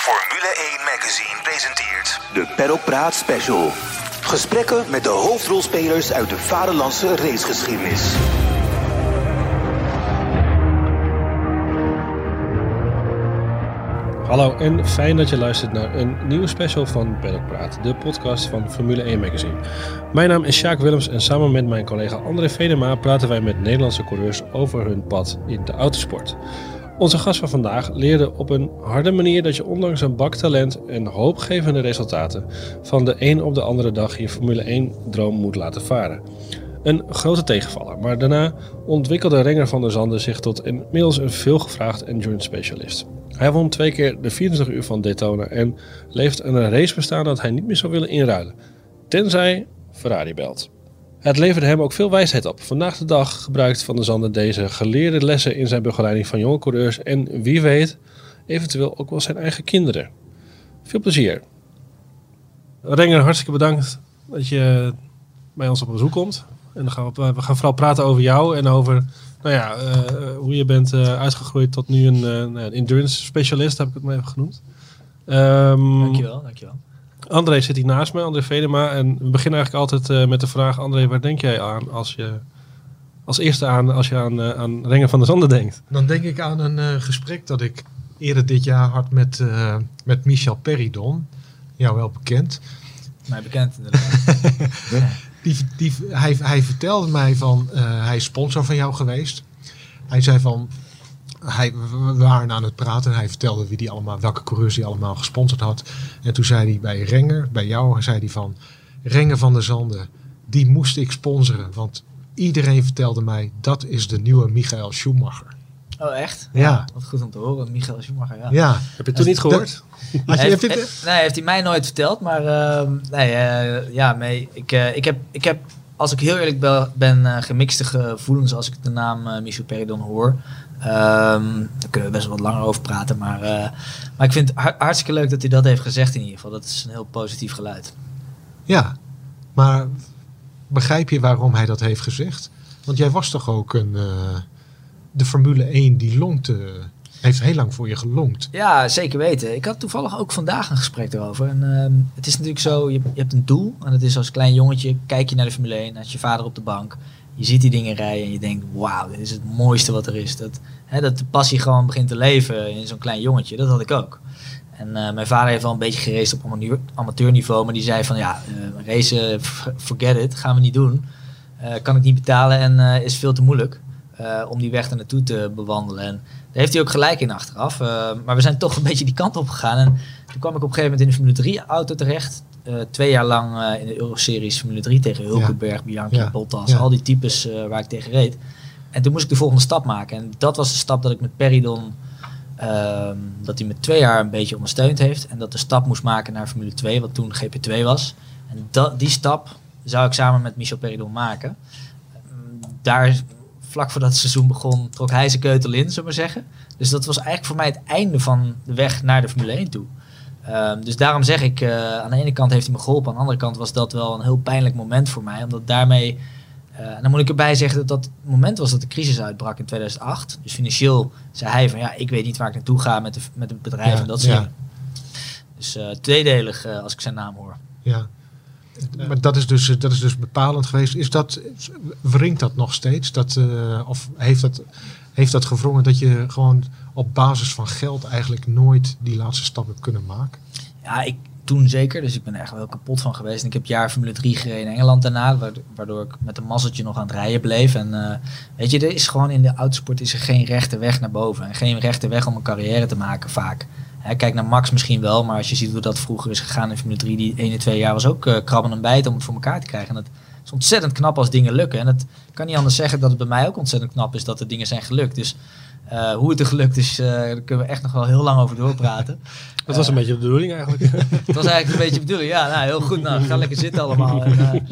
Formule 1 Magazine presenteert De Paddock Praat Special. Gesprekken met de hoofdrolspelers uit de vaderlandse racegeschiedenis. Hallo en fijn dat je luistert naar een nieuwe special van Paddock Praat, de podcast van Formule 1 Magazine. Mijn naam is Sjaak Willems en samen met mijn collega André Venema praten wij met Nederlandse coureurs over hun pad in de autosport. Onze gast van vandaag leerde op een harde manier dat je ondanks een bak talent en hoopgevende resultaten van de een op de andere dag je Formule 1 droom moet laten varen. Een grote tegenvaller, maar daarna ontwikkelde Renger van der Zanden zich tot inmiddels een veelgevraagd endurance specialist. Hij won twee keer de 24 uur van Daytona en leeft een race bestaan dat hij niet meer zou willen inruilen. Tenzij Ferrari belt. Het leverde hem ook veel wijsheid op. Vandaag de dag gebruikt Van der Zanden deze geleerde lessen in zijn begeleiding van jonge coureurs en wie weet, eventueel ook wel zijn eigen kinderen. Veel plezier. Renger, hartstikke bedankt dat je bij ons op bezoek komt. En dan gaan we, we gaan vooral praten over jou en over nou ja, eh, hoe je bent eh, uitgegroeid tot nu een, eh, nou een endurance specialist, heb ik het maar even genoemd. Ehm, Dankjewel, dankjewel. André zit hier naast me, André Vedema. En we beginnen eigenlijk altijd eh, met de vraag, André, waar denk jij aan als je als eerste aan als je aan, eh, aan Renger van der Zanden denkt? Dan denk ik aan een eh, gesprek dat ik eerder dit jaar had met, eh, met Michel Peridon. Jou wel bekend. Mij bekend inderdaad. Die, die, hij, hij vertelde mij van, eh, hij is sponsor van jou geweest. Hij zei van, hij, we waren aan het praten en hij vertelde wie die allemaal, welke coureurs hij allemaal gesponsord had. En toen zei hij bij Renger, bij jou, zei hij van, Renger van der Zanden, die moest ik sponsoren. Want iedereen vertelde mij, dat is de nieuwe Michael Schumacher. Oh, echt? Ja. Wat goed om te horen. Michael Schumacher, ja. Ja. Heb je het toen niet gehoord? Had je, heeft, eh, nee, heeft hij mij nooit verteld. Maar uh, nee, uh, ja, mee, ik, uh, ik, heb, ik heb, als ik heel eerlijk ben, ben gemixte gevoelens als ik de naam Michel Peridon hoor. Um, daar kunnen we best wel wat langer over praten. Maar, maar ik vind het hartstikke leuk dat hij dat heeft gezegd in ieder geval. Dat is een heel positief geluid. Ja, maar begrijp je waarom hij dat heeft gezegd? Want jij was toch ook een, de Formule 1 die longte heeft heel lang voor je gelongd. Ja, zeker weten. Ik had toevallig ook vandaag een gesprek erover. En, uh, het is natuurlijk zo, je, je, hebt een doel. En het is als klein jongetje, kijk je naar de Formule 1, als je vader op de bank. Je ziet die dingen rijden en je denkt, wauw, dit is het mooiste wat er is. Dat, hè, dat de passie gewoon begint te leven in zo'n klein jongetje, dat had ik ook. En uh, mijn vader heeft wel een beetje gereisd op amateurniveau. Maar die zei van, ja, uh, racen, forget it, gaan we niet doen. Uh, kan ik niet betalen en is veel te moeilijk. om die weg er naartoe te bewandelen. En daar heeft hij ook gelijk in achteraf. Maar we zijn toch een beetje die kant op gegaan. En toen kwam ik op een gegeven moment in de Formule 3 auto terecht. Uh, twee jaar lang uh, in de Euroseries Formule 3 tegen Hulkenberg. Bianchi. Bottas. Al die types waar ik tegen reed. En toen moest ik de volgende stap maken. En dat was de stap dat ik met Peridon... ehm, dat hij me twee jaar een beetje ondersteund heeft. En dat de stap moest maken naar Formule 2, wat toen GP2 was. En dat, die stap zou ik samen met Michel Peridon maken. Daar vlak voordat het seizoen begon, trok hij zijn keutel in, zullen we zeggen. Dus dat was eigenlijk voor mij het einde van de weg naar de Formule 1 toe. Um, dus daarom zeg ik, uh, aan de ene kant heeft hij me geholpen, aan de andere kant was dat wel een heel pijnlijk moment voor mij. Omdat daarmee, uh, en dan moet ik erbij zeggen dat dat het moment was dat de crisis uitbrak in 2008. Dus financieel zei hij van ja, ik weet niet waar ik naartoe ga met, de, met het bedrijf ja, en dat soort dingen. Dus uh, tweedelig als ik zijn naam hoor. Ja. Maar dat is, dus, dat is dus bepalend geweest. Is dat, wringt dat nog steeds? Dat, uh, of heeft dat, heeft dat gewrongen dat je gewoon op basis van geld eigenlijk nooit die laatste stap hebt kunnen maken? Ja, ik toen zeker. Dus ik ben er echt wel kapot van geweest. En ik heb jaar Formule 3 gereden in Engeland daarna. Waardoor ik met een mazzeltje nog aan het rijden bleef. En uh, weet je, er is gewoon in de autosport is er geen rechte weg naar boven. En geen rechte weg om een carrière te maken vaak. Kijk naar Max misschien wel, maar als je ziet hoe dat vroeger is gegaan in Formule 3, die 1 2 jaar was ook uh, krabben en bijten om het voor elkaar te krijgen. En het is ontzettend knap als dingen lukken. En het kan niet anders zeggen dat het bij mij ook ontzettend knap is dat de dingen zijn gelukt. Dus uh, hoe het er gelukt is, uh, daar kunnen we echt nog wel heel lang over doorpraten. Dat was een beetje de bedoeling eigenlijk. het was eigenlijk een beetje de bedoeling, ja. Nou, heel goed, nou, ga lekker zitten allemaal. En,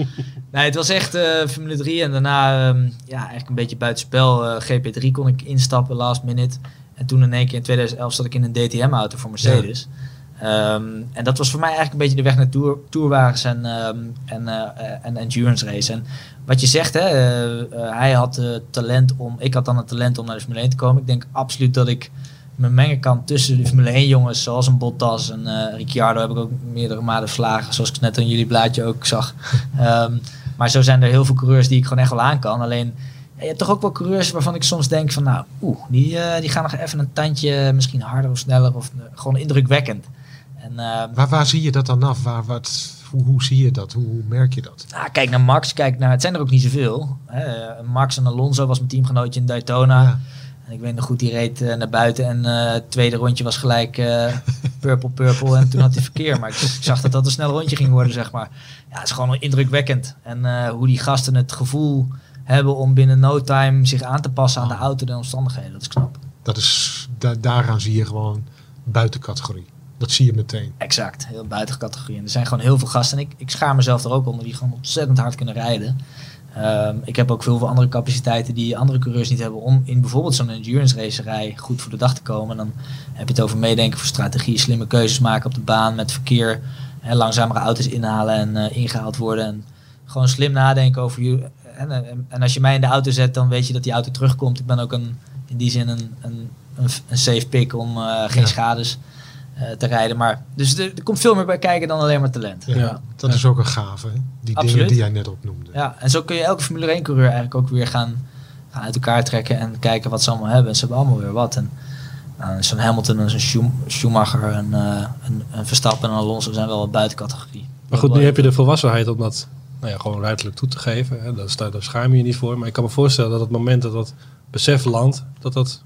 nee, het was echt Formule 3 en daarna um, ja, eigenlijk een beetje buitenspel. GP3 kon ik instappen, last minute. En toen in één keer in 2011 zat ik in een DTM-auto voor Mercedes. Ja. Um, en dat was voor mij eigenlijk een beetje de weg naar tour, tourwagens en, um, en, uh, en endurance race. En wat je zegt, hè, uh, uh, hij had talent om, ik had dan het talent om naar de Formule 1 te komen. Ik denk absoluut dat ik me mengen kan tussen de Formule 1 jongens, zoals een Bottas en eh, Ricciardo heb ik ook meerdere malen verslagen, zoals ik net aan jullie blaadje ook zag. Ehm, maar zo zijn er heel veel coureurs die ik gewoon echt wel aan kan. Alleen, je hebt toch ook wel coureurs waarvan ik soms denk van, nou, oeh, die, eh, die gaan nog even een tandje misschien harder of sneller of eh, gewoon indrukwekkend. En ehm, Waar, waar zie je dat dan af? Waar, wat, hoe, hoe zie je dat? Hoe, hoe merk je dat? nou, kijk naar Max, kijk naar, het zijn er ook niet zoveel. Hè. Max en Alonso was mijn teamgenootje in Daytona. Ja. En ik weet nog goed, die reed eh, naar buiten en eh, het tweede rondje was gelijk eh, purple, purple. En toen had hij verkeer. Maar ik, ik zag dat dat een snel rondje ging worden, zeg maar. Ja, het is gewoon indrukwekkend. En hoe die gasten het gevoel hebben om binnen no time zich aan te passen aan de auto en de omstandigheden. Dat is knap. Dat is, da- daaraan zie je gewoon buitencategorie. Dat zie je meteen. Exact, heel buiten categorie. En er zijn gewoon heel veel gasten. En ik, ik schaar mezelf er ook onder die gewoon ontzettend hard kunnen rijden. Ehm, ik heb ook veel, veel andere capaciteiten die andere coureurs niet hebben om in bijvoorbeeld zo'n endurance racerij goed voor de dag te komen. En dan heb je het over meedenken voor strategie, slimme keuzes maken op de baan met verkeer, hè, langzamere auto's inhalen en eh, ingehaald worden. En gewoon slim nadenken over je. En, en, en als je mij in de auto zet, dan weet je dat die auto terugkomt. Ik ben ook een, in die zin een, een, een, een safe pick om eh, geen Ja. schades te rijden. Maar, dus er, er komt veel meer bij kijken dan alleen maar talent. Ja, Ja. Dat is ook een gave. hè? Die Absoluut. dingen die jij net opnoemde. Ja, en zo kun je elke Formule 1 coureur eigenlijk ook weer gaan, gaan uit elkaar trekken en kijken wat ze allemaal hebben. Ze hebben allemaal weer wat. En nou, zo'n Hamilton en zo'n Schum- Schumacher en eh, een, een Verstappen en een Alonso zijn wel wat buiten categorie. Maar goed, nu heb je de volwassenheid om dat nou ja, gewoon ruiterlijk toe te geven. Hè. Daar, daar schaam je je niet voor. Maar ik kan me voorstellen dat het moment dat dat besef landt, dat dat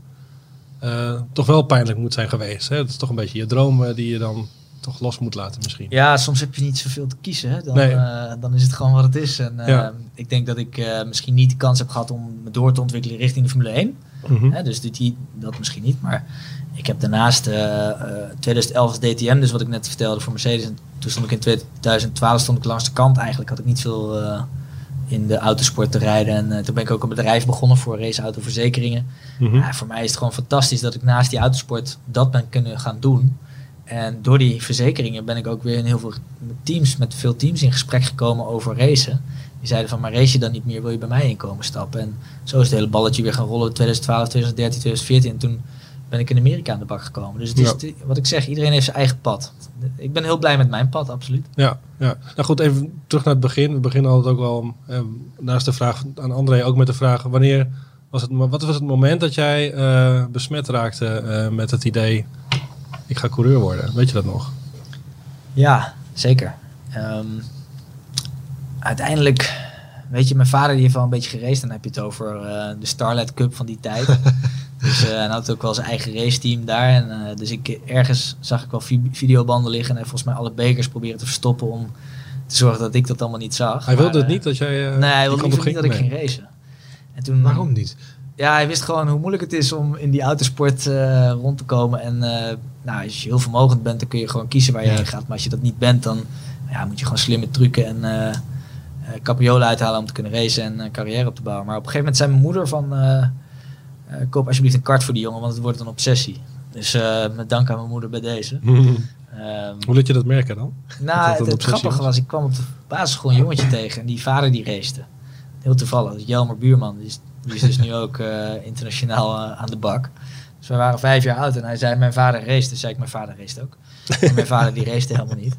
eh, toch wel pijnlijk moet zijn geweest. Hè. Dat is toch een beetje je droom eh, die je dan toch los moet laten misschien. Ja, soms heb je niet zoveel te kiezen. Hè? Dan, Nee. eh, dan is het gewoon wat het is. En, Ja. Ik denk dat ik misschien niet de kans heb gehad om me door te ontwikkelen richting de Formule 1. Mhm. Hè, dus die, dat misschien niet. Maar ik heb daarnaast eh, eh, 2011 als DTM, dus wat ik net vertelde voor Mercedes. En toen stond ik in 2012 stond ik langs de kant. Eigenlijk had ik niet veel in de autosport te rijden. En eh, toen ben ik ook een bedrijf begonnen voor raceautoverzekeringen. Ja, voor mij is het gewoon fantastisch dat ik naast die autosport dat ben kunnen gaan doen. En door die verzekeringen ben ik ook weer in heel veel teams, met veel teams in gesprek gekomen over racen. Die zeiden van, maar race je dan niet meer, wil je bij mij inkomen stappen? En zo is het hele balletje weer gaan rollen 2012, 2013, 2014. En toen ben ik in Amerika aan de bak gekomen. Dus het is, Ja. wat ik zeg, iedereen heeft zijn eigen pad. Ik ben heel blij met mijn pad, absoluut. Ja, ja. Nou goed, even terug naar het begin. We beginnen altijd ook wel, eh, naast de vraag aan André, ook met de vraag: wanneer was het, wat was het moment dat jij eh, besmet raakte eh, met het idee: ik ga coureur worden? Weet je dat nog? Ja, zeker. Ehm, uiteindelijk, weet je, mijn vader die heeft wel een beetje geraced. Dan heb je het over eh, de Starlet Cup van die tijd. dus eh, hij had ook wel zijn eigen raceteam daar. En, eh, dus ik, ergens zag ik wel vi- videobanden liggen. En volgens mij alle bekers proberen te verstoppen om te zorgen dat ik dat allemaal niet zag. Hij wilde Maar, het eh, niet dat jij. nee, hij wilde niet dat ik ging racen. En toen, Waarom niet? ja, hij wist gewoon hoe moeilijk het is om in die autosport rond te komen. En nou, als je heel vermogend bent, dan kun je gewoon kiezen waar je Ja. heen gaat. Maar als je dat niet bent, dan ja, moet je gewoon slimme trucken en eh, capriolen uithalen om te kunnen racen en een carrière op te bouwen. Maar op een gegeven moment zei mijn moeder van, eh, koop alsjeblieft een kart voor die jongen, want het wordt een obsessie. Dus eh, met dank aan mijn moeder bij deze. Ehm, Hoe liet je dat merken dan? nou, dat het, grappige was? was, ik kwam op de basisschool een jongetje tegen en die vader die racete. Heel toevallig, Jelmer Buurman. Die is, die is dus nu ook eh, internationaal aan de bak. Dus we waren vijf jaar oud en hij zei, mijn vader race. Dus zei ik, mijn vader race ook. Maar mijn vader die race helemaal niet.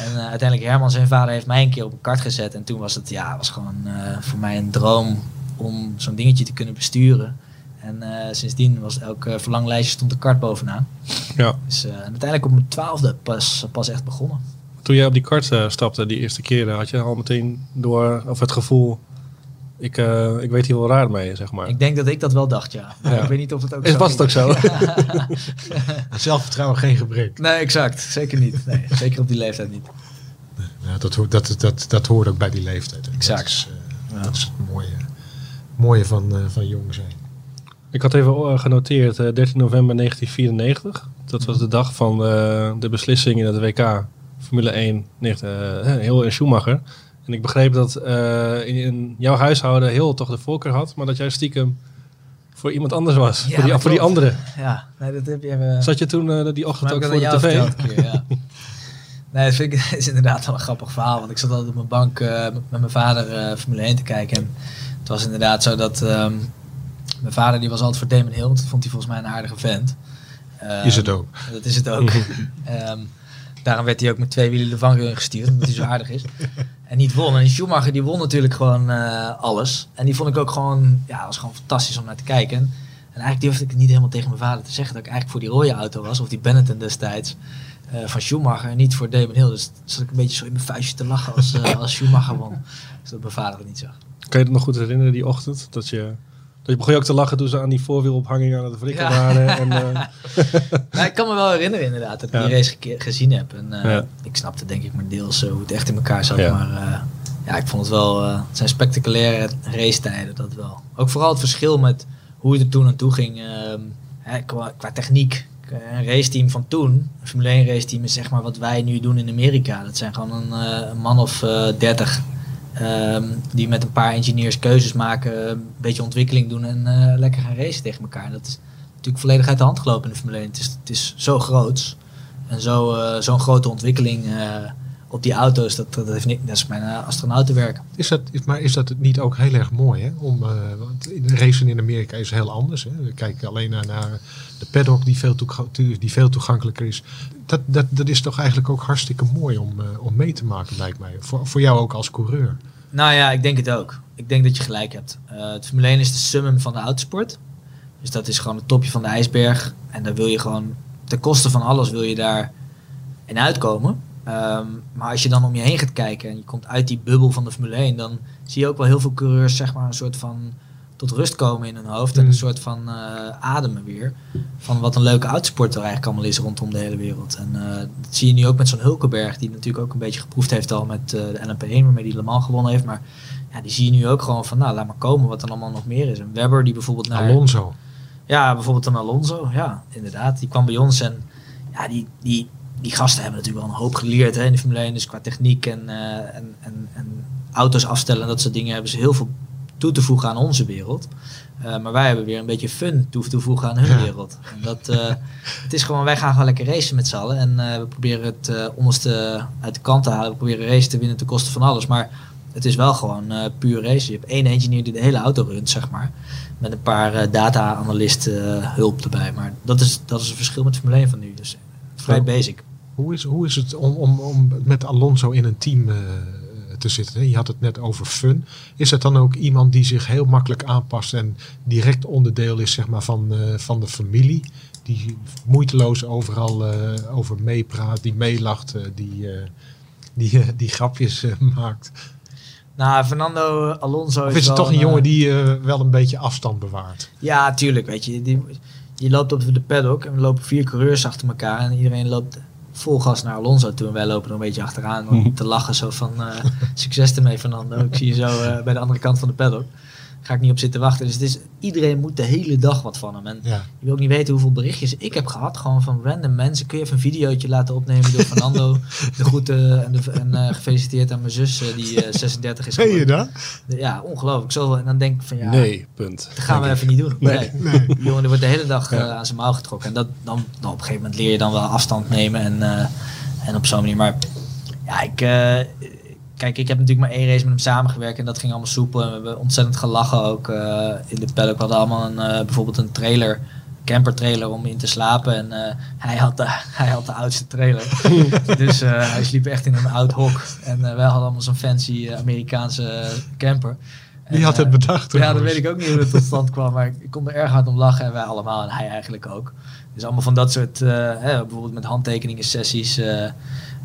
En eh, uiteindelijk Herman, zijn vader, heeft mij een keer op een kart gezet. En toen was het, ja, was gewoon voor mij een droom om zo'n dingetje te kunnen besturen. En eh, sindsdien was elk eh, verlanglijstje stond de kart bovenaan. Ja. Dus eh, en uiteindelijk op mijn twaalfde pas, pas echt begonnen. Toen jij op die kart eh, stapte, die eerste keren, had je al meteen door, of het gevoel: ik, eh, ik weet hier wel raar mee, zeg maar. Ik denk dat ik dat wel dacht, ja. Ik weet niet of het ook Is, zo was het ook zo? Zelfvertrouwen geen gebrek. Nee, exact. Zeker niet. Nee, zeker op die leeftijd niet. Ja, dat, hoort, dat, dat, dat hoort ook bij die leeftijd. Exact. Dat is, eh, Ja. dat is het mooie, mooie van, eh, van jong zijn. Ik had even eh, genoteerd, eh, 13 november 1994. Dat was de dag van eh, de beslissing in het WK Formule 1, negen- eh, heel in Schumacher. En ik begreep dat eh, in, in jouw huishouden heel toch de voorkeur had, maar dat jij stiekem voor iemand anders was. Ja, voor, die, voor die andere. Ja, nee, dat heb je... eh, Zat je toen eh, die ochtend ook voor de tv? keer, ja. Nee, dat vind ik is inderdaad wel een grappig verhaal. Want ik zat altijd op mijn bank eh, met met mijn vader eh, Formule 1 te kijken. En het was inderdaad zo dat... ehm, mijn vader die was altijd voor Damon Hill. Want dat vond hij volgens mij een aardige vent. Ehm, Is het ook. Dat is het ook. Ehm, daarom werd hij ook met twee wielen de vangrail ingestuurd, omdat hij zo aardig is. En niet won. En Schumacher die won natuurlijk gewoon eh, alles. En die vond ik ook gewoon, ja, was gewoon fantastisch om naar te kijken. En eigenlijk durfde ik het niet helemaal tegen mijn vader te zeggen dat ik eigenlijk voor die rode auto was, of die Benetton destijds. eh, van Schumacher en niet voor Damon Hill. Dus zat ik een beetje zo in mijn vuistje te lachen als, eh, als Schumacher won. Zodat mijn vader het niet zag. Kan je het nog goed herinneren, die ochtend? Dat je, je begon je ook te lachen toen ze aan die voorwielophanging aan het Ja. waren. En, eh, Nou, ik kan me wel herinneren inderdaad dat ik Ja. die race gezien heb. En eh, Ja. ik snapte denk ik maar deels hoe het echt in elkaar zat. Ja. Maar eh, ja, ik vond het wel, het zijn spectaculaire racetijden, dat wel. Ook vooral het verschil met hoe het er toen aan toe ging. ehm, hè, qua, qua techniek. Een raceteam van toen, een Formule 1 raceteam is zeg maar wat wij nu doen in Amerika. Dat zijn gewoon een, een man of dertig ehm, die met een paar engineers keuzes maken, een beetje ontwikkeling doen en eh, lekker gaan racen tegen elkaar. Dat is natuurlijk volledig uit de hand gelopen in de Formule 1. Het is, het is zo groot en eh, zo'n grote ontwikkeling eh, op die auto's. Dat, dat, heeft niet, dat is mijn uh, astronautenwerk. Is dat, is, maar is dat niet ook heel erg mooi? Hè? Om, eh, want racen in Amerika is heel anders. Hè? We kijken alleen naar, naar de paddock die veel, die veel toegankelijker is. Dat, dat, dat is toch eigenlijk ook hartstikke mooi om, eh, om mee te maken, lijkt mij. Voor, voor jou ook als coureur. Nou ja, ik denk het ook. Ik denk dat je gelijk hebt. Uh, het Formule 1 is de summum van de autosport. Dus dat is gewoon het topje van de ijsberg. En daar wil je gewoon, ten koste van alles wil je daar in uitkomen. Um, maar als je dan om je heen gaat kijken en je komt uit die bubbel van de Formule 1, dan zie je ook wel heel veel coureurs zeg maar een soort van tot rust komen in hun hoofd. Mm. En een soort van uh, ademen weer. Van wat een leuke autosport er eigenlijk allemaal is rondom de hele wereld. En uh, dat zie je nu ook met zo'n Hulkenberg, die natuurlijk ook een beetje geproefd heeft al met uh, de LMP1, waarmee die Le Mans gewonnen heeft. Maar ja, die zie je nu ook gewoon van, nou laat maar komen wat er allemaal nog meer is. En Webber die bijvoorbeeld naar... Alonso. Ja, bijvoorbeeld een Alonso. Ja, inderdaad. Die kwam bij ons en ja, die... die die gasten hebben natuurlijk wel een hoop geleerd hè, in de Formule 1. Dus qua techniek en, uh, en, en, en, auto's afstellen en dat soort dingen hebben ze heel veel toe te voegen aan onze wereld. Uh, maar wij hebben weer een beetje fun toe te voegen aan hun ja. wereld. En dat, uh, het is gewoon, wij gaan gewoon lekker racen met z'n allen. En we proberen het onderste uit de kant te halen. We proberen race te winnen ten koste van alles. Maar het is wel gewoon puur race. Je hebt één engineer die de hele auto runt, zeg maar. Met een paar data-analysten hulp erbij. Maar dat is, dat is het verschil met Formule 1 van nu. Dus vrij basic. Hoe is, hoe is het om, om, om met Alonso in een team uh, te zitten? Je had het net over fun. Is het dan ook iemand die zich heel makkelijk aanpast en direct onderdeel is zeg maar, van, uh, van de familie? Die moeiteloos overal uh, over meepraat, die meelacht, die, die, die grapjes maakt? Nou, Fernando Alonso of is, is het wel toch een jongen die wel een beetje afstand bewaart? Ja, tuurlijk. Weet je, die, je loopt op de paddock en we lopen vier coureurs achter elkaar en iedereen loopt vol gas naar Alonso toe en wij lopen er een beetje achteraan om te lachen zo van uh, succes ermee Fernando. Ik zie je zo uh, bij de andere kant van de paddock. Ga ik niet op zitten wachten. Dus het is, iedereen moet de hele dag wat van hem. En ja. je wil ook niet weten hoeveel berichtjes ik heb gehad. Gewoon van random mensen. Kun je even een videootje laten opnemen door Fernando. de groeten en, de, en uh, gefeliciteerd aan mijn zus die 36 is geworden. Je dat? Ja, ongelooflijk. Zoveel. En dan denk ik van ja... Nee, punt. Dat gaan we even niet doen. Nee. nee. nee. Die jongen die wordt de hele dag ja. aan zijn mouw getrokken. En dat, dan, dan op een gegeven moment leer je dan wel afstand nemen. En, en op zo'n manier. Maar ja, ik kijk, ik heb natuurlijk maar één race met hem samengewerkt en dat ging allemaal soepel. En we hebben ontzettend gelachen ook uh, in de paddock. We hadden allemaal een, uh, bijvoorbeeld een trailer, camper trailer om in te slapen. En uh, hij, had de, hij had de oudste trailer. dus hij sliep echt in een oud hok. En wij hadden allemaal zo'n fancy Amerikaanse camper. Wie en, had het bedacht? Ja, dat weet ik ook niet hoe het tot stand kwam. Maar ik kon er erg hard om lachen en wij allemaal en hij eigenlijk ook. Dus allemaal van dat soort, hè, bijvoorbeeld met handtekeningen sessies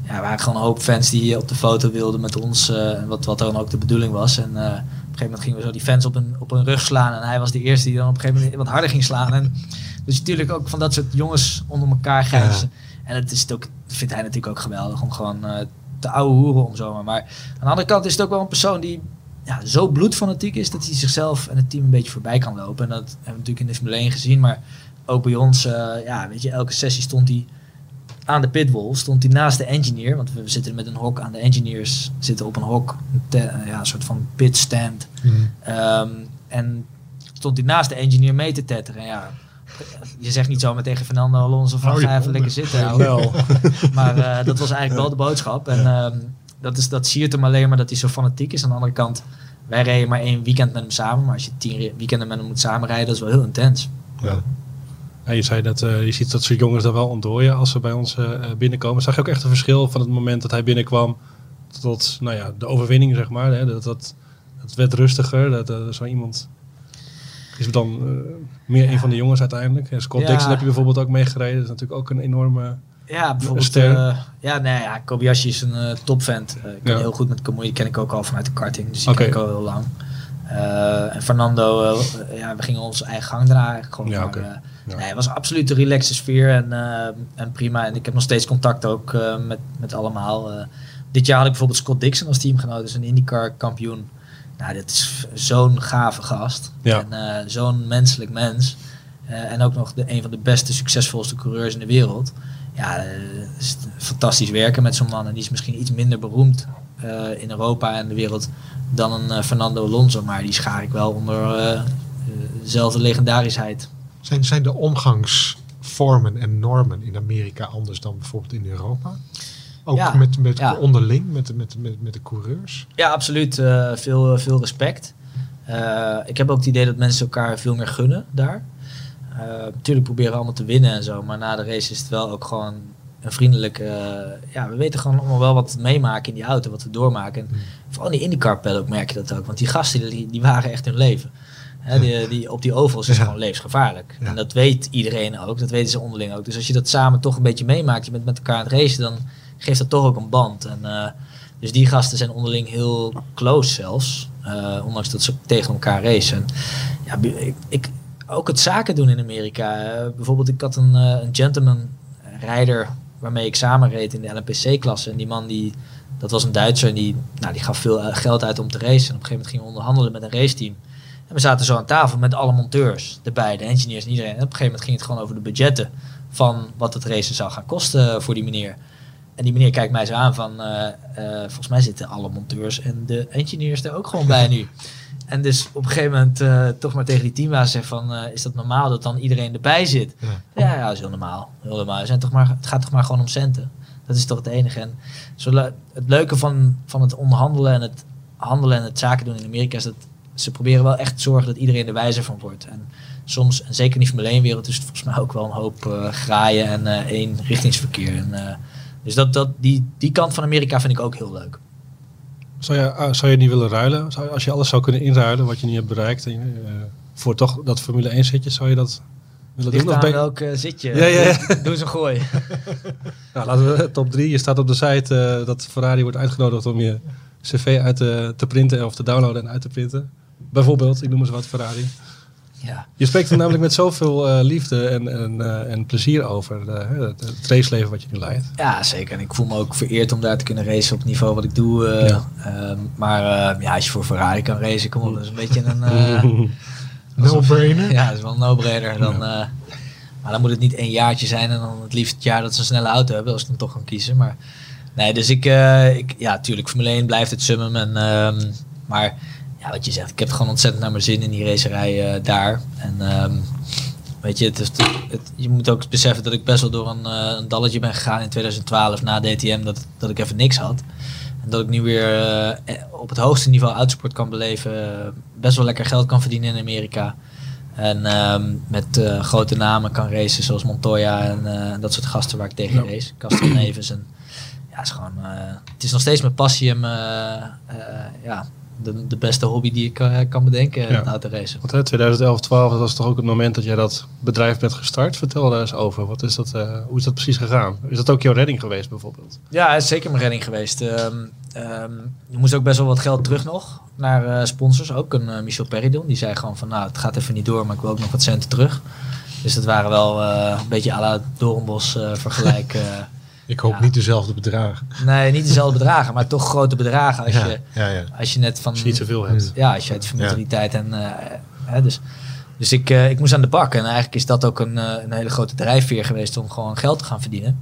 ja, er waren gewoon een hoop fans die op de foto wilden met ons. Uh, wat, wat dan ook de bedoeling was. En uh, op een gegeven moment gingen we zo die fans op een, op een rug slaan. En hij was de eerste die dan op een gegeven moment wat harder ging slaan. En dus natuurlijk ook van dat soort jongens onder elkaar grijzen. Ja. En het is het ook, vindt hij natuurlijk ook geweldig om gewoon uh, te ouwe hoeren om zomaar. Maar aan de andere kant is het ook wel een persoon die ja, zo bloedfanatiek is dat hij zichzelf en het team een beetje voorbij kan lopen. En dat hebben we natuurlijk in de Formule 1 gezien. Maar ook bij ons, ja, weet je, elke sessie stond hij aan de pitwall stond hij naast de engineer, want we zitten met een hok aan de engineers, zitten op een hok, een, te, ja, een soort van pitstand. Mm. Um, en stond hij naast de engineer mee te tetteren. Ja, je zegt niet zomaar tegen Fernando Alonso van ga even lekker zitten. Wel. maar uh, dat was eigenlijk wel de boodschap. En um, dat, is, dat siert hem alleen maar dat hij zo fanatiek is. Aan de andere kant, wij reden maar één weekend met hem samen. Maar als je tien weekenden met hem moet samenrijden, dat is wel heel intens. Ja. Ja, je zei dat eh, je ziet dat soort jongens daar wel ontdooien als ze bij ons eh, eh, binnenkomen. Zag je ook echt een verschil van het moment dat hij binnenkwam tot nou ja, de overwinning, zeg maar. Hè? Dat, dat, het werd rustiger. Dat, dat zo iemand is dan meer een van de jongens uiteindelijk. En Scott Ja. Dixon heb je bijvoorbeeld ook meegereden. Dat is natuurlijk ook een enorme... Ja, bijvoorbeeld. ster. ja, nee, ja, Kobayashi is een topvent. Ik ken heel goed met Kamui, die ken ik ook al vanuit de karting. Dus die Oké. ken ik al heel lang. Eh, en Fernando, eh, ja, we gingen onze eigen gang daarna eigenlijk gewoon. Ja, maar, oké. eh, Ja. Nee, het was absoluut een relaxe sfeer en, en prima. En ik heb nog steeds contact ook met, met allemaal. Dit jaar had ik bijvoorbeeld Scott Dixon als teamgenoot, dus een IndyCar kampioen. Nou, dit is zo'n gave gast. Ja. En zo'n menselijk mens. En ook nog de, een van de beste, succesvolste coureurs in de wereld. Ja, fantastisch werken met zo'n man. En die is misschien iets minder beroemd eh, in Europa en de wereld dan een eh, Fernando Alonso. Maar die schaar ik wel onder eh, dezelfde legendarisheid. Zijn, zijn de omgangsvormen en normen in Amerika anders dan bijvoorbeeld in Europa? Ook Ja, met, met ja. onderling, met, met, met, met de coureurs? Ja, absoluut. veel, veel respect. Ik heb ook het idee dat mensen elkaar veel meer gunnen daar. Natuurlijk proberen we allemaal te winnen en zo. Maar na de race is het wel ook gewoon een vriendelijke... eh, ja, we weten gewoon allemaal wel wat we meemaken in die auto. Wat we doormaken. En vooral in die IndyCar paddock merk je dat ook. Want die gasten die, die waren echt hun leven. Hè, die, die, op die ovals is Ja. gewoon levensgevaarlijk. Ja. En dat weet iedereen ook. Dat weten ze onderling ook. Dus als je dat samen toch een beetje meemaakt. Je bent met elkaar aan het racen. Dan geeft dat toch ook een band. En, eh, dus die gasten zijn onderling heel close zelfs. eh, ondanks dat ze tegen elkaar racen. En Ja, ik, ik, ook het zaken doen in Amerika. bijvoorbeeld, ik had een, een gentleman rijder waarmee ik samen reed in de LMPC-klasse. En die man, die, dat was een Duitser, en die, nou, die gaf veel eh, geld uit om te racen. En op een gegeven moment gingen we onderhandelen met een raceteam. En we zaten zo aan tafel met alle monteurs erbij, de engineers en iedereen. En op een gegeven moment ging het gewoon over de budgetten van wat het racen zou gaan kosten voor die meneer. En die meneer kijkt mij zo aan van, eh, eh, volgens mij zitten alle monteurs en de engineers er ook gewoon bij nu. En dus op een gegeven moment eh, toch maar tegen die teambaas zeggen van, eh, is dat normaal dat dan iedereen erbij zit? Ja. Ja, ja, dat is heel normaal. Heel normaal. Zijn toch maar, het gaat toch maar gewoon om centen. Dat is toch het enige. En zo le- het leuke van, van het onderhandelen en het handelen en het zaken doen in Amerika is dat ze proberen wel echt te zorgen dat iedereen er wijzer van wordt. En soms, en zeker in die Formule 1 wereld, is het volgens mij ook wel een hoop eh, graaien en eh één richtingsverkeer. En, dus dat, dat, die, die kant van Amerika vind ik ook heel leuk. Zou je, ah, zou je niet willen ruilen? Zou, als je alles zou kunnen inruilen wat je niet hebt bereikt en, eh, voor toch dat Formule 1 zitje, zou je dat willen Ligt doen? Of ben welk eh, zit je. Ja, ja, ja. Doe eens een gooi. Nou, laten we top 3. Je staat op de site eh, dat Ferrari wordt uitgenodigd om je cv uit te, te printen of te downloaden en uit te printen. Bijvoorbeeld, ik noem eens wat Ferrari. Ja. Je spreekt er namelijk met zoveel eh, liefde en, en, eh, en plezier over eh, het, het raceleven wat je nu leidt. Ja, zeker. En ik voel me ook vereerd om daar te kunnen racen op het niveau wat ik doe. eh, Ja. ehm, maar eh, ja, als je voor Ferrari kan racen, kom op, dat is een beetje een... eh, No-brainer? ja, dat is wel een no-brainer. Dan, eh, maar dan moet het niet één jaartje zijn en dan het liefst het jaar dat ze een snelle auto hebben, als ik dan toch kan kiezen. Maar nee, dus ik, eh, ik ja, tuurlijk, Formule 1 blijft het summum. En, ehm, maar ja, wat je zegt, ik heb gewoon ontzettend naar mijn zin in die racerij eh, daar. En ehm, weet je, het is, het, je moet ook beseffen dat ik best wel door een, eh, een dalletje ben gegaan in 2012 na DTM, dat, dat ik even niks had. En dat ik nu weer eh, op het hoogste niveau autosport kan beleven. best wel lekker geld kan verdienen in Amerika. En ehm, met grote namen kan racen zoals Montoya en dat soort gasten waar ik tegen Ja. race. Castro Neves. En, ja, het is gewoon... het is nog steeds mijn passie en ja, de, de beste hobby die ik eh, kan bedenken, Ja. het autoracen. Want hè, 2011, 12, dat was toch ook het moment dat jij dat bedrijf bent gestart. Vertel daar eens over. Wat is dat, eh, hoe is dat precies gegaan? Is dat ook jouw redding geweest bijvoorbeeld? Ja, het is zeker mijn redding geweest. Ehm ehm, je moest ook best wel wat geld terug nog naar eh, sponsors. Ook een eh, Michel Perry doen. Die zei gewoon van nou, het gaat even niet door, maar ik wil ook nog wat centen terug. Dus dat waren wel eh, een beetje à la Doornbos eh, vergelijk. Ik hoop Ja. niet dezelfde bedragen. nee, niet dezelfde bedragen, maar toch grote bedragen. Als, ja, je, ja, ja. als je net van... Als je niet zoveel hebt. Ja, als je uit familiariteit en... eh, hè, dus dus ik, eh, ik moest aan de bak. En eigenlijk is dat ook een, eh, een hele grote drijfveer geweest om gewoon geld te gaan verdienen.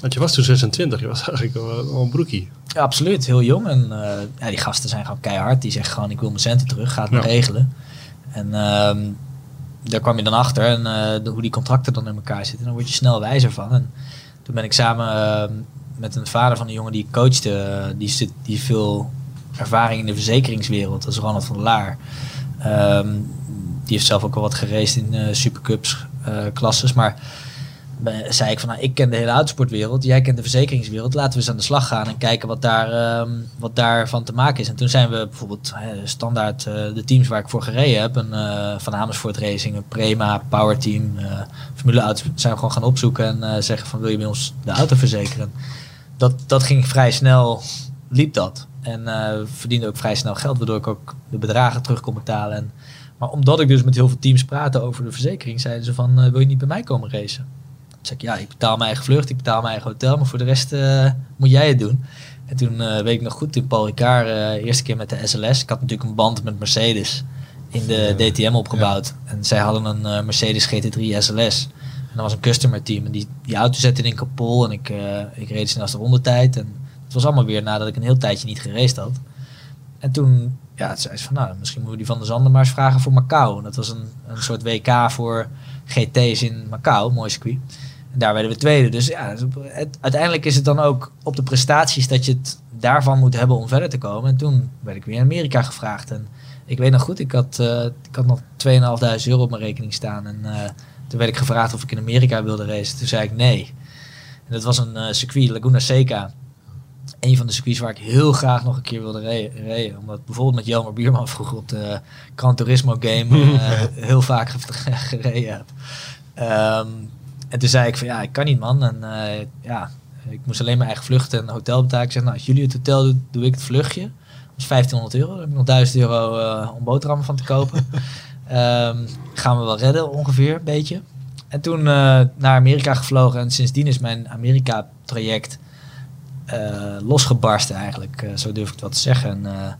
Want je was toen 26, je was eigenlijk wel een broekie. Ja, absoluut. Heel jong. En eh, ja, die gasten zijn gewoon keihard. Die zeggen gewoon, ik wil mijn centen terug. Ga het maar regelen. En ehm, daar kwam je dan achter. En eh, de- hoe die contracten dan in elkaar zitten. Dan word je snel wijzer van. En toen ben ik samen ehm, met een vader van een jongen die ik coachte. eh, die, zit, die veel ervaring in de verzekeringswereld. Dat is Ronald van Laar. Ehm, die heeft zelf ook al wat geraced in eh, supercups. eh, klasses. Maar zei ik van, nou, ik ken de hele autosportwereld, jij kent de verzekeringswereld. Laten we eens aan de slag gaan en kijken wat, daar, ehm, wat daarvan te maken is. En toen zijn we bijvoorbeeld standaard eh, de teams waar ik voor gereden heb. Een, eh, van Amersfoort Racing, een Prema, Power Team, eh Formule Auto's. Zijn we gewoon gaan opzoeken en zeggen van, wil je bij ons de auto verzekeren? Dat, dat ging vrij snel, liep dat. En verdiende ook vrij snel geld, waardoor ik ook de bedragen terug kon betalen. En, maar omdat ik dus met heel veel teams praatte over de verzekering, zeiden ze van, wil je niet bij mij komen racen? Zei ik, ja, ik betaal mijn eigen vlucht, ik betaal mijn eigen hotel, maar voor de rest eh, moet jij het doen. En toen eh, weet ik nog goed, toen Paul Ricard, eh eerste keer met de SLS, ik had natuurlijk een band met Mercedes in de DTM opgebouwd. En zij hadden een Mercedes GT3 SLS. En dat was een customer team. En die, die auto zette in kapot en ik, ik reed snelste rondetijd. En het was allemaal weer nadat ik een heel tijdje niet geraced had. En toen ja, zei ze van, nou, misschien moeten we die van de Zanden maar eens vragen voor Macau. En dat was een, een soort WK voor GT's in Macau, mooi circuit. En daar werden we tweede. Dus ja, het, uiteindelijk is het dan ook op de prestaties dat je het daarvan moet hebben om verder te komen. En toen werd ik weer in Amerika gevraagd. En ik weet nog goed, ik had, eh, ik had nog 2.500 euro op mijn rekening staan. En eh, toen werd ik gevraagd of ik in Amerika wilde racen. Toen zei ik nee. En dat was een eh, circuit, Laguna Seca. Een van de circuits waar ik heel graag nog een keer wilde re- rijden. Omdat bijvoorbeeld met Jelmer Bierman vroeger op de Gran Turismo game heel vaak ge- gereden heb. Ehm, en toen zei ik van ja, ik kan niet man. En eh, ja, ik moest alleen mijn eigen vlucht en hotel betalen. Ik zeg nou, als jullie het hotel doen, doe ik het vluchtje. Dat is 1500 euro. Dan heb ik nog 1000 euro eh, om boterhammen van te kopen. Ehm, gaan we wel redden ongeveer, een beetje. En toen eh, naar Amerika gevlogen. En sindsdien is mijn Amerika-traject losgebarsten eigenlijk. Zo durf ik het wel te zeggen. En,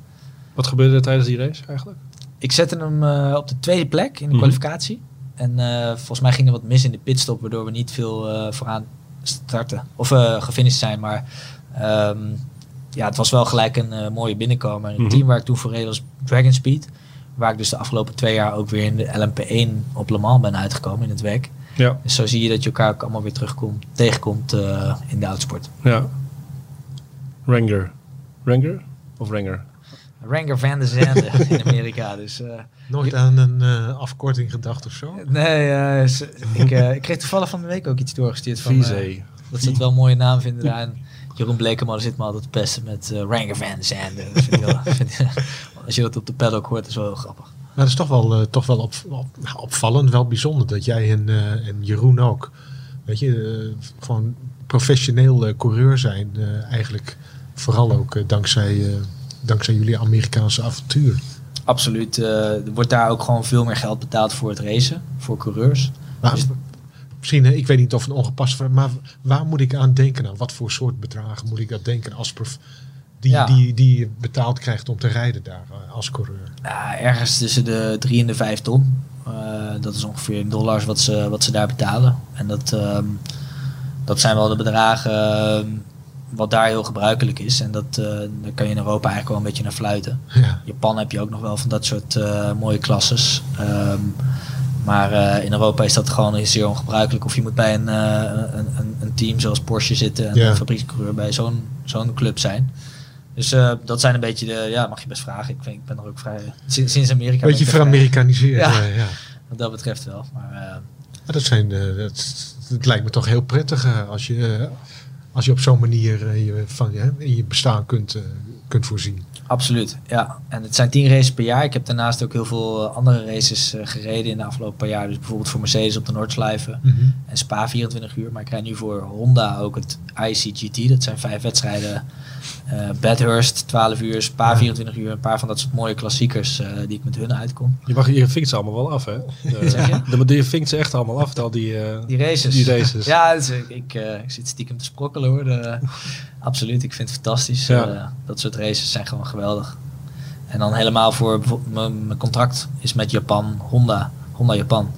Wat gebeurde er tijdens die race eigenlijk? ik zette hem op de tweede plek in de Mhm. kwalificatie. En eh, volgens mij ging er wat mis in de pitstop, waardoor we niet veel eh, vooraan starten. Of eh gefinished zijn, maar ehm, ja, het was wel gelijk een mooie binnenkomer. Het Mhm. team waar ik toen voor reed was Dragon Speed. Waar ik dus de afgelopen twee jaar ook weer in de LMP1 op Le Mans ben uitgekomen in het werk. Ja. Dus zo zie je dat je elkaar ook allemaal weer terugkomt, tegenkomt in de autosport. ja. Ranger. Ranger? Of Ranger? Ranger van der Zande in Amerika. Dus, eh, Nooit aan een eh, afkorting gedacht of zo? nee, eh, ze- ik, eh, ik kreeg toevallig van de week ook iets doorgestuurd van... Dat ze het wel een mooie naam vinden daar. En Jeroen Blekeman zit me altijd het beste met uh, Ranger van Zande. Dat vind ik wel, vind ik- als je dat op de paddock hoort, is wel heel grappig. Maar dat is toch wel, eh, toch wel op, op- nou, opvallend, wel bijzonder dat jij en, eh, en Jeroen ook, weet je, gewoon professioneel eh, coureur zijn. eh, eigenlijk vooral ook dankzij, eh, dankzij jullie Amerikaanse avontuur. Absoluut. eh, er wordt daar ook gewoon veel meer geld betaald voor het racen, voor coureurs. Maar, Dus- misschien, ik weet niet of een ongepast vraag, maar waar moet ik aan denken? Aan wat voor soort bedragen moet ik dat denken als prof, die, Ja. die, die je betaald krijgt om te rijden daar eh, als coureur? Ja, ergens tussen de 3 en de 5 ton. Eh, dat is ongeveer in dollars wat ze, wat ze daar betalen. En dat, ehm, dat zijn wel de bedragen ehm, wat daar heel gebruikelijk is. En dat, eh, daar kan je in Europa eigenlijk wel een beetje naar fluiten. Ja. Japan heb je ook nog wel van dat soort eh, mooie klasses. Ehm, maar eh, in Europa is dat gewoon zeer ongebruikelijk. Of je moet bij een, een, een, een team zoals Porsche zitten en Ja. een fabriekscoureur bij zo'n zo'n club zijn. Dus dat zijn een beetje de, ja, mag je best vragen. Ik, vind, ik ben er ook vrij, sinds, sinds Amerika. Beetje er veramerikaniseerd. Ja. ja. Wat dat betreft wel. Maar Maar dat zijn, dat, het lijkt me toch heel prettig als je, als je op zo'n manier eh, je, van, je, in je bestaan kunt, eh, kunt voorzien. Absoluut, ja. En het zijn tien races per jaar. Ik heb daarnaast ook heel veel eh, andere races gereden in de afgelopen paar jaar. Dus bijvoorbeeld voor Mercedes op de Noordslijven en Spa 24 uur. Maar ik rijd nu voor Honda ook het ICGT. Dat zijn vijf wedstrijden. Eh Bathurst 12 uur, Spa 24 uur. Een paar van dat soort mooie klassiekers eh, die ik met hun uitkom. Je, mag, je vinkt ze allemaal wel af, hè? Eh, Zeg je? de, je vinkt ze echt allemaal af, al die... eh, Die races. Die races. Ja, dus ik, ik, eh, ik zit stiekem te sprokkelen hoor. De- absoluut, ik vind het fantastisch. Ja. Eh, dat soort races zijn gewoon geweldig. En dan helemaal voor mijn contract is met Japan, Honda, Honda Japan.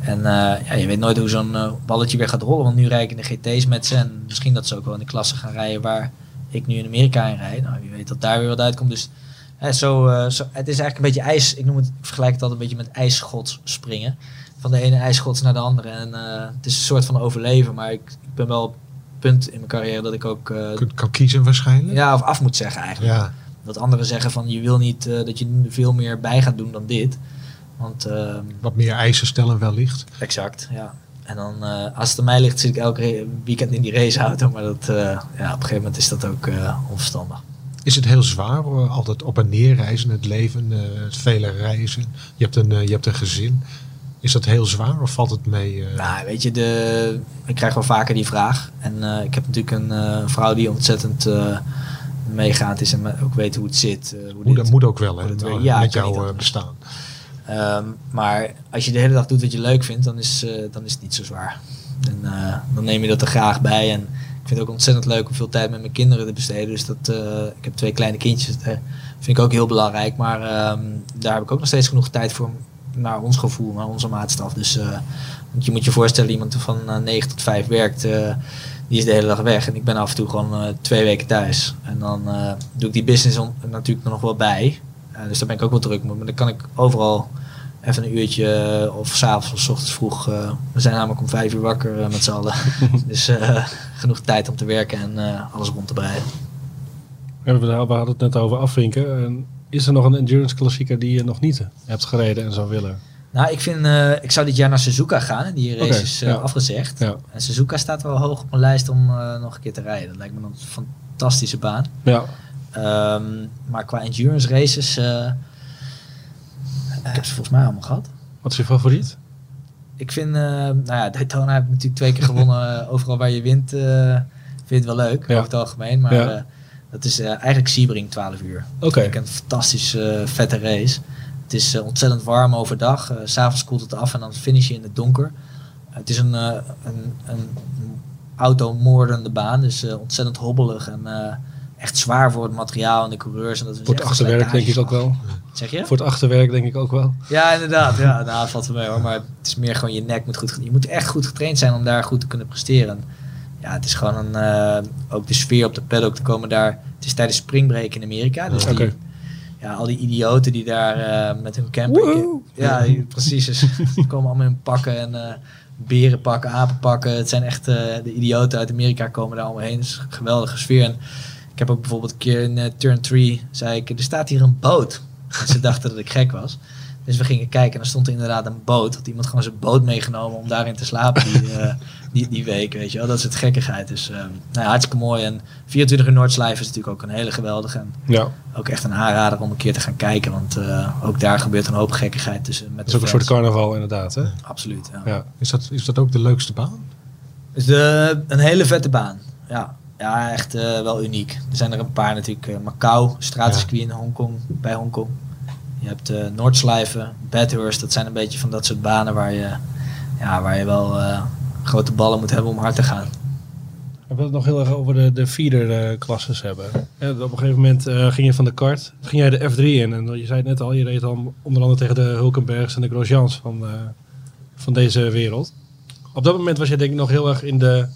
En eh, ja, je weet nooit hoe zo'n eh, balletje weer gaat rollen. Want nu rijd ik in de GT's met ze. En misschien dat ze ook wel in de klasse gaan rijden waar ik nu in Amerika in rijd. Nou, wie weet dat daar weer wat uitkomt. Dus hè, zo, eh, zo, het is eigenlijk een beetje ijs. Ik noem het, ik vergelijk het altijd een beetje met ijsschots springen. Van de ene ijsschots naar de andere. En eh, het is een soort van overleven. Maar ik, ik ben wel op het punt in mijn carrière dat ik ook Kunt kan kiezen waarschijnlijk. ja, of af moet zeggen eigenlijk. Ja. Dat anderen zeggen van je wil niet dat je veel meer bij gaat doen dan dit. Want ehm, Wat meer eisen stellen wellicht. Exact, ja. En dan, eh, als het aan mij ligt, zit ik elke weekend in die raceauto. Maar dat, eh, ja, op een gegeven moment is dat ook eh, onverstandig. Is het heel zwaar, altijd op en neer reizen, het leven, het vele reizen. Je hebt, een, je hebt een gezin. Is dat heel zwaar of valt het mee? Nou, weet je, de, ik krijg wel vaker die vraag. En ik heb natuurlijk een vrouw die ontzettend meegaand is en ook weet hoe het zit. hoe dat moet ook wel, hè, nou. Ja, met jouw bestaan. Ehm, maar als je de hele dag doet wat je leuk vindt, dan is, eh, dan is het niet zo zwaar. Eh, dan neem je dat er graag bij. En ik vind het ook ontzettend leuk om veel tijd met mijn kinderen te besteden. Dus dat, eh, ik heb twee kleine kindjes. Dat vind ik ook heel belangrijk. Maar ehm, daar heb ik ook nog steeds genoeg tijd voor. Naar ons gevoel, naar onze maatstaf. Dus want je moet je voorstellen, iemand van eh, 9 tot 5 werkt, die is de hele dag weg. En ik ben af en toe gewoon twee weken thuis. En dan doe ik die business on- natuurlijk nog wel bij. Eh, dus daar ben ik ook wel druk mee. Maar dan kan ik overal even een uurtje eh, of s'avonds of s ochtends vroeg. eh, we zijn namelijk om vijf uur wakker met z'n allen. dus genoeg tijd om te werken en alles rond te breiden. Ja, we hadden het net over afvinken. En is er nog een endurance klassieker die je nog niet hebt gereden en zou willen? Nou, ik, vind, ik zou dit jaar naar Suzuka gaan. Die race is ja. afgezegd. Ja. En Suzuka staat wel hoog op mijn lijst om nog een keer te rijden. Dat lijkt me een fantastische baan. Ja, Ehm, maar qua endurance races... eh, ik heb ze volgens mij allemaal gehad. wat is je favoriet? Ik vind, eh, nou ja, Daytona heb ik natuurlijk twee keer gewonnen. eh, overal waar je wint, eh, vind het wel leuk, Ja. over het algemeen. Maar Ja. eh, dat is eh, eigenlijk Sebring 12 uur. Oké. Een fantastisch eh, vette race. Het is eh, ontzettend warm overdag. S S'avonds koelt het af en dan finish je in het donker. het is een, eh een, een automoordende baan, dus eh, ontzettend hobbelig en eh, echt zwaar voor het materiaal en de coureurs. En dat is Voor het achterwerk denk ik ook wel. Zeg je? Voor het achterwerk denk ik ook wel. Ja, inderdaad. Ja, nou, valt wel mee hoor. Maar het is meer gewoon je nek moet goed. Je moet echt goed getraind zijn om daar goed te kunnen presteren. Ja, het is gewoon een. eh, ook de sfeer op de paddock te komen daar. Het is tijdens springbreak in Amerika. Dus die, ja, al die idioten die daar eh, met hun camper. Ja, die- precies. Dus, komen allemaal in pakken en eh, beren pakken, apen pakken. Het zijn echt de idioten uit Amerika komen daar allemaal heen. Het is een geweldige sfeer. En ik heb ook bijvoorbeeld een keer in eh, Turn 3 zei ik, er staat hier een boot. En ze dachten dat ik gek was. Dus we gingen kijken en er stond er inderdaad een boot. Had iemand gewoon zijn boot meegenomen om daarin te slapen die, eh, die, die week, weet je wel. Dat is het gekkigheid. Dus eh, nou ja, hartstikke mooi. En 24 uur Noordslijf is natuurlijk ook een hele geweldige. En Ja, ook echt een aanrader om een keer te gaan kijken. Want eh, ook daar gebeurt een hoop gekkigheid tussen met dat is ook een soort carnaval inderdaad. Hè? Absoluut, ja. Ja. Is dat, is dat ook de leukste baan? Dus de, een hele vette baan. Ja, ja echt eh, wel uniek. Er zijn er een paar natuurlijk. eh, Macau, stratencircuit in Hongkong, bij Hongkong. Je hebt eh Noordslijven, Bathurst. Dat zijn een beetje van dat soort banen waar je, ja, waar je wel grote ballen moet hebben om hard te gaan. We willen het nog heel erg over de, de feeder-klasses hebben. Ja, op een gegeven moment ging je van de kart, ging jij de F3 in. En je zei het net al, je reed dan onder andere tegen de Hulkenbergs en de Grosjeans van, van deze wereld. Op dat moment was je denk ik nog heel erg in de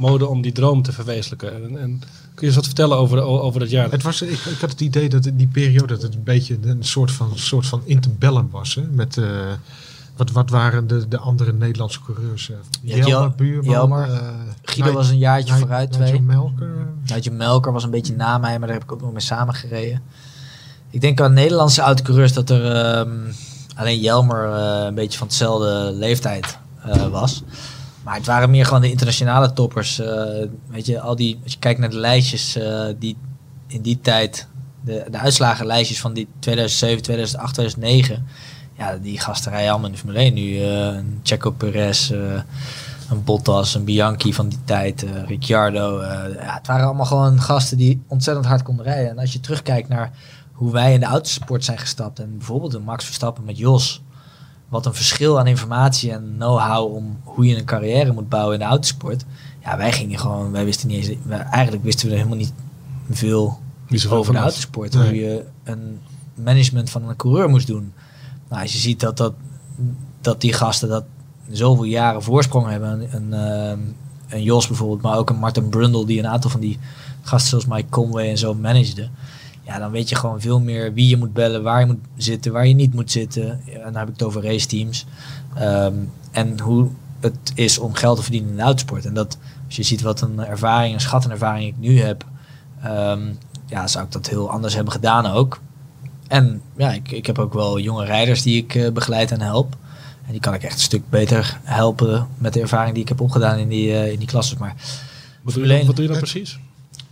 mode om die droom te verwezenlijken. En, en kun je eens wat vertellen over, over dat jaar? Het was, ik, ik had het idee dat in die periode dat het een beetje een soort van, soort van interbellum was. Hè? Met, eh, wat, wat waren de, de andere Nederlandse coureurs? eh, Ja, Jelmer, Buurman. Jelmer. eh, Guido Nigel- was een jaartje vooruit, twee. Melker. Nigel Melker was een beetje na mij, maar daar heb ik ook nog mee samengereden. Ik denk aan Nederlandse autocoureurs dat er ehm, alleen Jelmer eh, een beetje van dezelfde leeftijd eh, was. Maar het waren meer gewoon de internationale toppers. eh, weet je, al die, als je kijkt naar de lijstjes eh, die in die tijd, de, de uitslagenlijstjes van die 2007, 2008, 2009. Ja, die gasten rijden allemaal in de Formule 1 nu. eh, een Checo Perez, een Bottas, een Bianchi van die tijd, Ricciardo. ja, het waren allemaal gewoon gasten die ontzettend hard konden rijden. En als je terugkijkt naar hoe wij in de autosport zijn gestapt en bijvoorbeeld een Max Verstappen met Jos. Wat een verschil aan informatie en know-how om hoe je een carrière moet bouwen in de autosport. Ja, wij gingen gewoon, wij wisten niet eens, eigenlijk wisten we er helemaal niet veel over de autosport. Nee. Hoe je een management van een coureur moest doen. Nou, als je ziet dat, dat, dat die gasten dat zoveel jaren voorsprong hebben. Een, een, een Jos bijvoorbeeld, maar ook een Martin Brundle die een aantal van die gasten zoals Mike Conway en zo managede. Ja, dan weet je gewoon veel meer wie je moet bellen, waar je moet zitten, waar je niet moet zitten. En dan heb ik het over raceteams. Ehm, en hoe het is om geld te verdienen in de autosport. En dat, als je ziet wat een ervaring, een schat en ervaring ik nu heb, ehm, ja, zou ik dat heel anders hebben gedaan ook. en ja, ik, ik heb ook wel jonge rijders die ik eh, begeleid en help. En die kan ik echt een stuk beter helpen met de ervaring die ik heb opgedaan in die, eh, in die klasses. Maar Wat doe je wat doe je dan precies?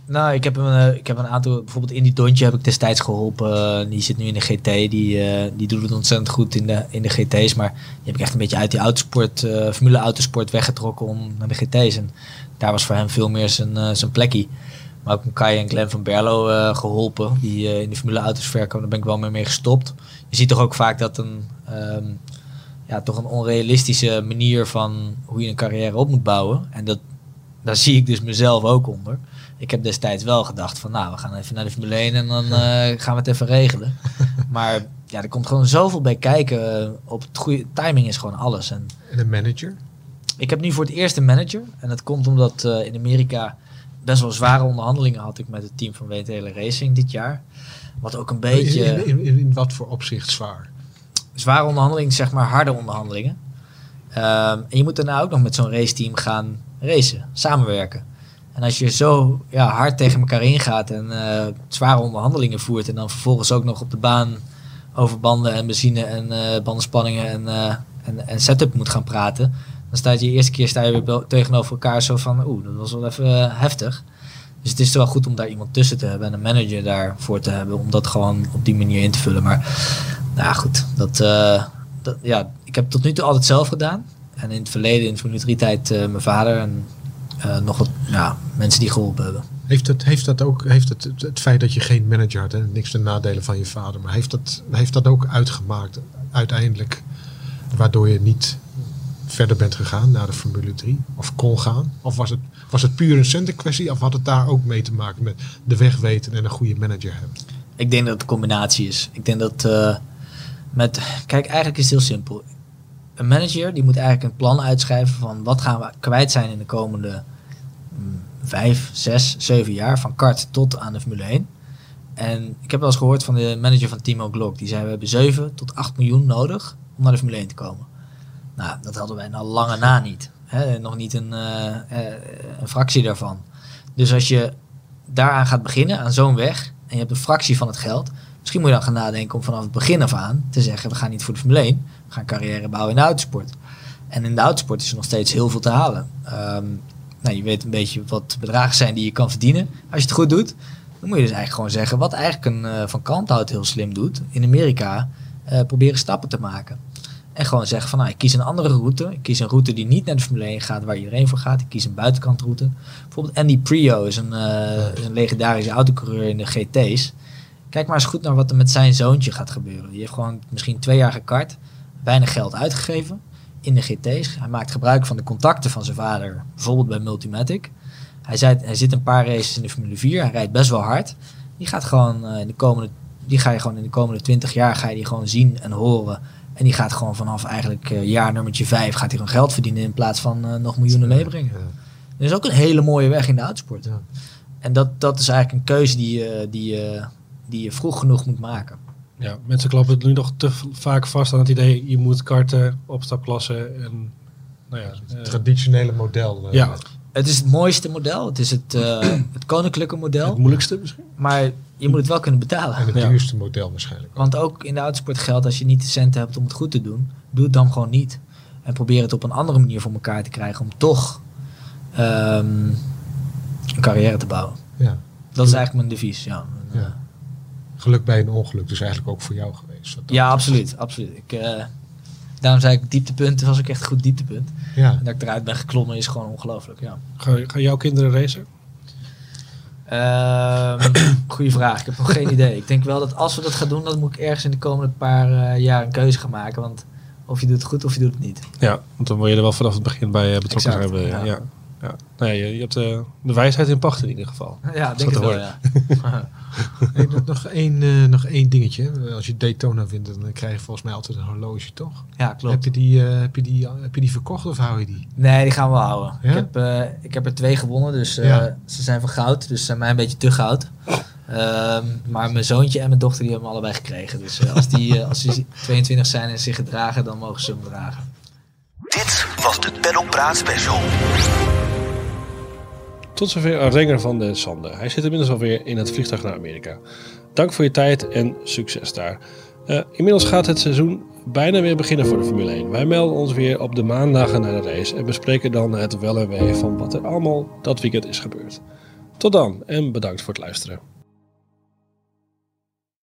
Nou, ik heb, een, eh, ik heb een aantal, bijvoorbeeld in die Dontje heb ik destijds geholpen. Eh, die zit nu in de GT, die, eh, die doet het ontzettend goed in de, in de GT's. Maar die heb ik echt een beetje uit die autosport, Formule Autosport weggetrokken om naar de GT's. En daar was voor hem veel meer zijn, eh, zijn plekje. Maar ook een Kai en Glenn van Berlo eh, geholpen, die in de Formule Auto's verkopen. Daar ben ik wel mee, mee gestopt. Je ziet toch ook vaak dat een, ehm, ja, toch een onrealistische manier van hoe je een carrière op moet bouwen. En dat, daar zie ik dus mezelf ook onder. Ik heb destijds wel gedacht van, nou, we gaan even naar de Formule 1 en dan eh, gaan we het even regelen. maar ja, er komt gewoon zoveel bij kijken. eh, op het goede timing is gewoon alles. En En een manager? ik heb nu voor het eerst een manager. En dat komt omdat eh, in Amerika best wel zware onderhandelingen had ik met het team van WTL Racing dit jaar. Wat ook een beetje In, in, in, in wat voor opzicht zwaar? zware onderhandelingen, zeg maar harde onderhandelingen. Ehm, en je moet daarna ook nog met zo'n raceteam gaan racen, samenwerken. En als je zo ja, hard tegen elkaar ingaat en eh, zware onderhandelingen voert en dan vervolgens ook nog op de baan over banden en benzine en eh, bandenspanningen en, eh, en, en setup moet gaan praten, dan staat je de eerste keer sta je weer tegenover elkaar zo van, oeh, dat was wel even heftig. Dus het is wel goed om daar iemand tussen te hebben en een manager daarvoor te hebben om dat gewoon op die manier in te vullen. Maar nou goed, dat, dat, ja, ik heb tot nu toe altijd zelf gedaan. En in het verleden, in de Formule 3 tijd, mijn vader en nog wat ja, mensen die geholpen hebben. Heeft dat, heeft dat ook, heeft het, het, het feit dat je geen manager had en niks ten nadelen van je vader, maar heeft dat, heeft dat ook uitgemaakt uiteindelijk, waardoor je niet verder bent gegaan naar de Formule 3? Of kon gaan? Of was het, was het puur een centenkwestie? Of had het daar ook mee te maken met de weg weten en een goede manager hebben? Ik denk dat het een combinatie is. Ik denk dat eh, met. Kijk, eigenlijk is het heel simpel. Een manager die moet eigenlijk een plan uitschrijven van wat gaan we kwijt zijn in de komende mm, vijf, zes, zeven jaar. Van kart tot aan de Formule 1. En ik heb wel eens gehoord van de manager van Timo Glock. Die zei we hebben 7 tot 8 miljoen nodig om naar de Formule 1 te komen. Nou, dat hadden wij nou lange na niet. Hè? Nog niet een, eh, eh, een fractie daarvan. Dus als je daaraan gaat beginnen, aan zo'n weg, en je hebt een fractie van het geld, misschien moet je dan gaan nadenken om vanaf het begin af aan te zeggen, we gaan niet voor de Formule 1, we gaan carrière bouwen in de autosport. En in de autosport is er nog steeds heel veel te halen. Ehm, nou, je weet een beetje wat de bedragen zijn die je kan verdienen als je het goed doet. Dan moet je dus eigenlijk gewoon zeggen, wat eigenlijk een eh, Van Kanthout heel slim doet, in Amerika, eh, proberen stappen te maken. En gewoon zeggen van, nou, ik kies een andere route. Ik kies een route die niet naar de Formule 1 gaat, waar iedereen voor gaat. Ik kies een buitenkantroute. Bijvoorbeeld Andy Prio is een, eh, is een legendarische autocoureur in de GT's. Kijk maar eens goed naar wat er met zijn zoontje gaat gebeuren. Die heeft gewoon misschien twee jaar gekart, weinig geld uitgegeven in de GT's. Hij maakt gebruik van de contacten van zijn vader, bijvoorbeeld bij Multimatic. Hij, zei, hij zit een paar races in de Formule 4, hij rijdt best wel hard. Die gaat gewoon eh, in de komende, die ga je gewoon in de komende 20 jaar ga je die gewoon zien en horen. En die gaat gewoon vanaf eigenlijk eh, jaar nummertje 5 gaat hij gewoon geld verdienen in plaats van eh, nog miljoenen meebrengen. Er is ook een hele mooie weg in de autosport. Ja. En dat, dat is eigenlijk een keuze die, je- die, je- die je vroeg genoeg moet maken. Ja, mensen klappen het nu nog te vaak vast aan het idee, je moet karten, opstapklassen en nou ja, eh, Traditionele model. eh, ja, Het is het mooiste model. Het is het, eh, het koninklijke model. het moeilijkste misschien. Maar je moet het wel kunnen betalen. En het Ja. duurste model waarschijnlijk. ook. Want ook in de autosport geldt, als je niet de centen hebt om het goed te doen, doe het dan gewoon niet. En probeer het op een andere manier voor elkaar te krijgen om toch ehm, een carrière te bouwen. Ja. Dat is eigenlijk mijn devies. Ja, Ja. Geluk bij een ongeluk, dus eigenlijk ook voor jou geweest. ja absoluut. absoluut. Ik, eh, daarom zei ik, dieptepunt was ook echt een goed dieptepunt. Ja. En dat ik eruit ben geklommen is gewoon ongelooflijk. Ja. Gaan, gaan jouw kinderen racen? Ehm goeie vraag. Ik heb nog geen idee. Ik denk wel dat als we dat gaan doen, dan moet ik ergens in de komende paar eh, jaar een keuze gaan maken. Want of je doet het goed of je doet het niet. Ja, want dan wil je er wel vanaf het begin bij eh, betrokken Exact, hebben. ja. Ja. Ja. Nou ja, je, je hebt eh, de wijsheid in pacht in ieder geval. Ja, Dat denk te wel, ja. Hey, nog- nog, één, eh, nog één dingetje. Als je Daytona wint, dan krijg je volgens mij altijd een horloge, toch? ja, Heb klopt. je, die, eh, heb, je die, heb je die verkocht of hou je die? Nee, die gaan we houden. Ja? Ik, heb, eh, ik heb er twee gewonnen, dus eh, Ja. ze zijn van goud. Dus ze zijn mij een beetje te goud. Ehm, maar mijn zoontje en mijn dochter die hebben hem allebei gekregen. Dus als, die, als die 22 zijn en zich gedragen, dan mogen ze hem dragen. Dit was de Paddock Praat Special. Tot zover renger van de Sande. Hij zit inmiddels alweer in het vliegtuig naar Amerika. Dank voor je tijd en succes daar. Eh, inmiddels gaat het seizoen bijna weer beginnen voor de Formule 1. Wij melden ons weer op de maandagen naar de race en bespreken dan het wel en wee van wat er allemaal dat weekend is gebeurd. Tot dan en bedankt voor het luisteren.